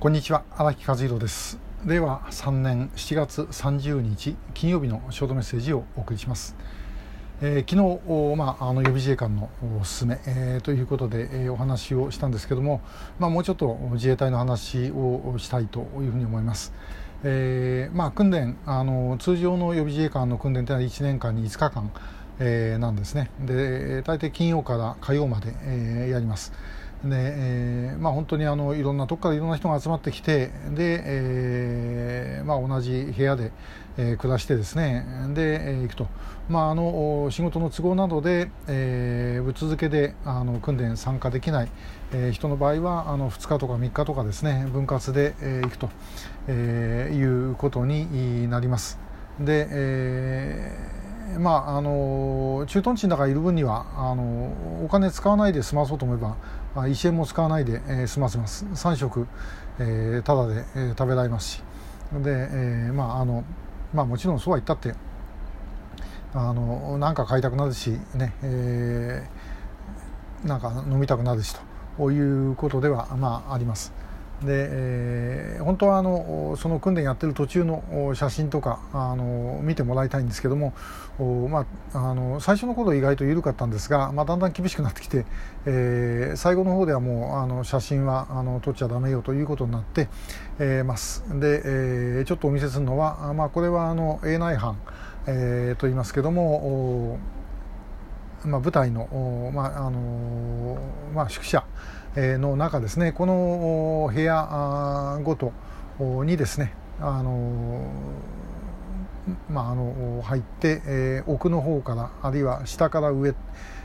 こんにちは荒木和弘です令和3年7月30日金曜日のショートメッセージをお送りします、えー、昨日、まあ、あの予備自衛官のおすすめ、えー、ということで、えー、お話をしたんですけども、まあ、もうちょっと自衛隊の話をしたいというふうに思います。えーまあ、訓練あの通常の予備自衛官の訓練というのは1年間に5日間、えー、なんですねで大体金曜から火曜まで、えー、やります。で、えーまあ、本当にあのいろんなとこからいろんな人が集まってきてで、えーまあ、同じ部屋で、えー、暮らしてですねで、えー、行くと、まあ、あの仕事の都合などで、えー、ぶっ続けであの訓練参加できない、えー、人の場合はあの2日とか3日とかですね分割で、えー、行くと、えー、いうことになります。で、えーまあ、あの駐屯地の中にいる分にはあのお金使わないで済まそうと思えば1円も使わないで、えー、済ませます3食、えー、ただで、えー、食べられますしで、えーまああのまあ、もちろんそうは言ったってあのなんか買いたくなるしね、えー、なんか飲みたくなるしということでは、まあ、あります。で、えー、本当はあのその訓練やってる途中の写真とかあの見てもらいたいんですけども、まあ、あの最初の頃意外と緩かったんですが、まあ、だんだん厳しくなってきて、えー、最後の方ではもうあの写真はあの撮っちゃだめよということになって、えー、ます。で、えー、ちょっとお見せするのは、まあ、これはあの A 内班、えー、と言いますけどもまあ、舞台の、まああのまあ、宿舎の中ですねこの部屋ごとにですねあのまあ、あの入って、えー、奥の方からあるいは下から上、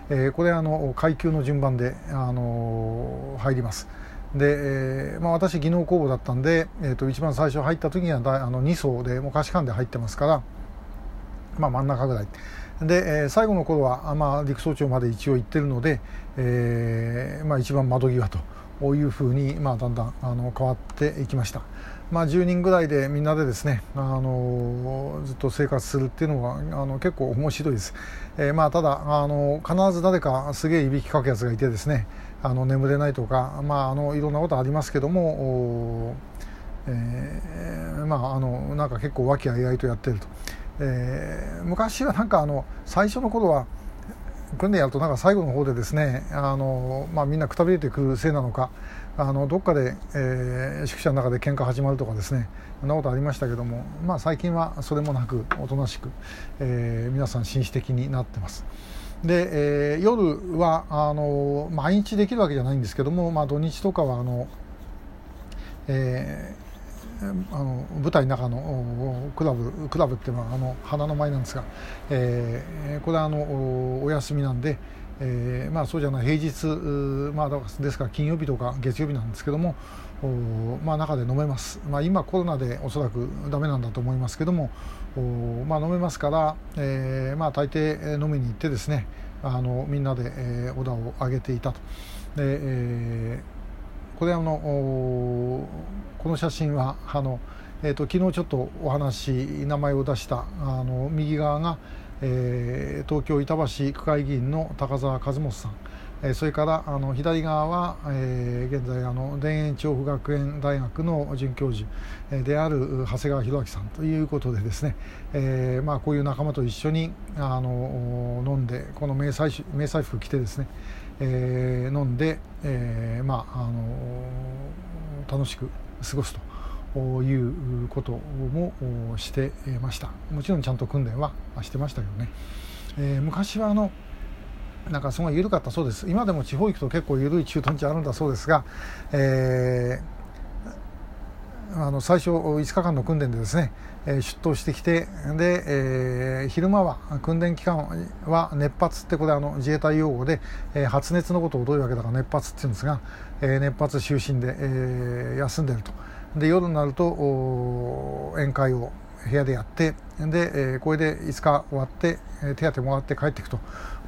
えー、これあの階級の順番で、あの入ります。で、えーまあ、私技能公募だったんで、えー、と一番最初入った時にはあの2層でもう貸し勘で入ってますから、まあ、真ん中ぐらい。で、えー、最後の頃は、まあ、陸曹長まで一応行ってるので、えーまあ、一番窓際というふうに、まあ、だんだんあの変わっていきました。まあ、10人ぐらいでみんなでですね、あのずっと生活するっていうのはあの結構面白いです、えーまあ、ただあの必ず誰かすげえいびきかくやつがいてですねあの眠れないとか、まあ、あのいろんなことありますけども、えー、まああのなんか結構和気あいあいとやってると。えー、昔はなんかあの最初の頃は訓練やるとなんか最後の方でですねあの、まあ、みんなくたびれてくるせいなのかあのどっかで、えー、宿舎の中で喧嘩始まるとかですねそんなことありましたけども、まあ、最近はそれもなくおとなしく、えー、皆さん紳士的になってます。で、えー、夜はあの毎日できるわけじゃないんですけども、まあ、土日とかはあの、えあの舞台の中のクラブクラブっていうのはあの花の舞なんですが、えー、これはあのお休みなんで、えー、まあそうじゃない平日、まあ、ですから金曜日とか月曜日なんですけどもまあ、中で飲めます、まあ、今コロナでおそらくダメなんだと思いますけどもまあ、飲めますから、えーまあ、大抵飲みに行ってですねあのみんなで、えー、オダを上げていたと。でえーこれあのこの写真はあの、えーと、昨日ちょっとお話名前を出したあの右側が、えー、東京板橋区会議員の高澤和元さん、え、それからあの左側は、え、現在あの田園調布学園大学の准教授である長谷川博明さんということでですね、えまあ、こういう仲間と一緒にあの飲んでこの迷彩迷彩服着てですねえ、飲んで、え、まあ、あの楽しく過ごすということもしてました。もちろんちゃんと訓練はしてましたけどね、えー、昔はあのなんかすごい緩かったそうです。今でも地方行くと結構緩い駐屯地あるんだそうですが、えーあの最初5日間の訓練でですね、出頭してきてで、えー、昼間は訓練期間は熱発ってこれあの自衛隊用語で、えー、発熱のことをどういうわけだか熱発って言うんですが、えー、熱発就寝で、えー、休んでると。で夜になると宴会を部屋でやってで、え、これで5日終わって、え手当もらって帰っていくと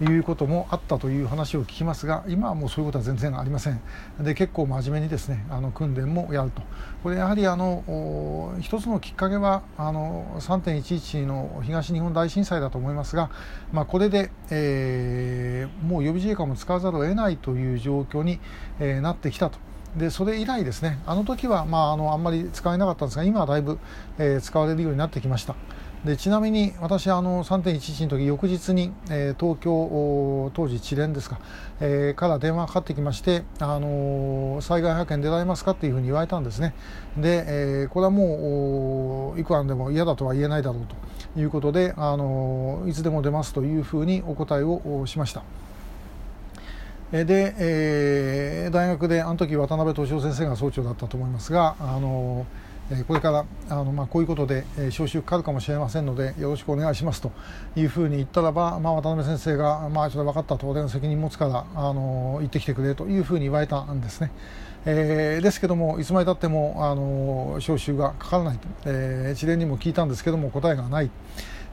いうこともあったという話を聞きますが今はもうそういうことは全然ありませんで結構真面目にですねあの訓練もやるとこれやはりあの一つのきっかけはあの3.11の東日本大震災だと思いますが、まあ、これで、えー、もう予備自衛官も使わざるを得ないという状況に、え、なってきたと。でそれ以来ですね。あの時は、まあ、あのあんまり使えなかったんですが今はだいぶ、えー、使われるようになってきました。でちなみに私あの3.11の時翌日に、えー、東京当時知連ですか、えー、から電話がかかってきまして、あのー、災害派遣出られますかっていうふうに言われたんですね。で、え、これはもういくらでも嫌だとは言えないだろうということで、あのいつでも出ますというふうにお答えをしました。で、えー、大学であの時渡辺敏夫先生が総長だったと思いますが、あのこれからあの、まあ、こういうことで招集かかるかもしれませんのでよろしくお願いしますというふうに言ったらば、まあ、渡辺先生が、まあ、ちょっと分かったと俺の責任持つからあの行ってきてくれというふうに言われたんですね。えー、ですけどもいつまでたってもあの招集がかからないと、えー、一連にも聞いたんですけども答えがない。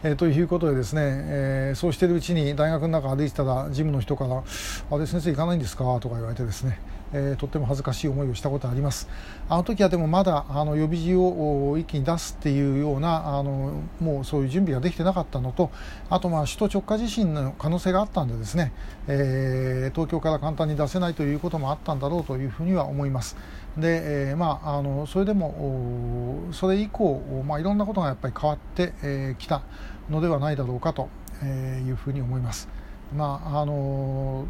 えー、ということでですね、えー、そうしているうちに大学の中歩いてたらジムの人から「あれ先生行かないんですか?」とか言われてですね、えー、とっても恥ずかしい思いをしたことあります。あの時はでもまだあの予備字を一気に出すっていうようなあのもうそういう準備ができてなかったのとあとまあ首都直下地震の可能性があったんでですね、えー、東京から簡単に出せないということもあったんだろうというふうには思います。で、えー、まああのそれでもそれ以降、まあ、いろんなことがやっぱり変わってき、えー、た。のではないだろうかというふうに思います。まああの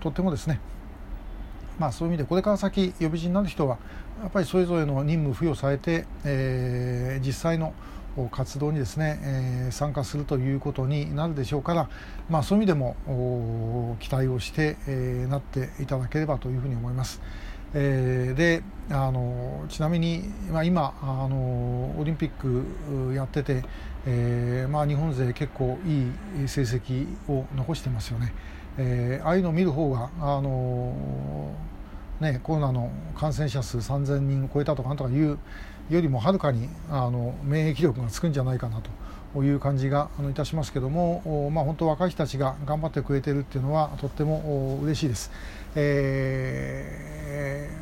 とってもですねまあ、そういう意味でこれから先予備人になる人はやっぱりそれぞれの任務付与されて、えー、実際の活動にですね、えー、参加するということになるでしょうから、まあ、そういう意味でも期待をして、えー、なっていただければというふうに思います。えー、であのちなみに、まあ、今あのオリンピックやってて、えーまあ、日本勢結構いい成績を残してますよね。えー、ああいうのを見る方があのね、コロナの感染者数3000人を超えたとかなんとかいうよりもはるかにあの免疫力がつくんじゃないかなという感じがあのいたしますけども、まあ、本当若い人たちが頑張ってくれてるっていうのはとっても嬉しいです。え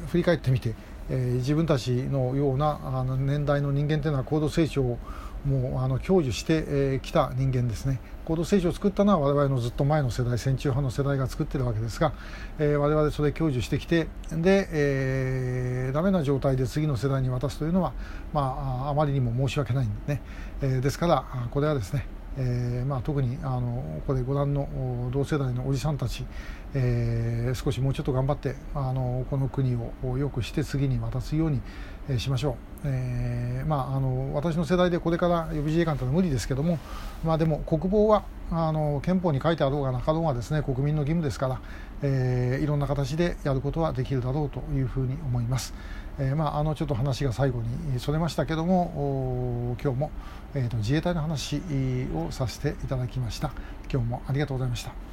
ー、振り返ってみて、えー、自分たちのようなあの年代の人間というのは高度成長もうあの享受してき、えー、た人間ですね。高度成長を作ったのは我々のずっと前の世代戦中派の世代が作ってるわけですが、えー、我々それ享受してきてで、えー、ダメな状態で次の世代に渡すというのは、まあ、あまりにも申し訳ないんでね、えー、ですからこれはですねえーまあ、特にあのここでご覧の同世代のおじさんたち、えー、少しもうちょっと頑張ってあのこの国を良くして次に渡すように、え、しましょう、えーまあ、あの私の世代でこれから予備自衛官というのは無理ですけども、まあ、でも国防はあの憲法に書いてあろうがなかろうがですね国民の義務ですから、え、いろんな形でやることはできるだろうというふうに思います。え、まあ、あのちょっと話が最後にそれましたけども今日も、えーと、自衛隊の話をさせていただきました今日もありがとうございました。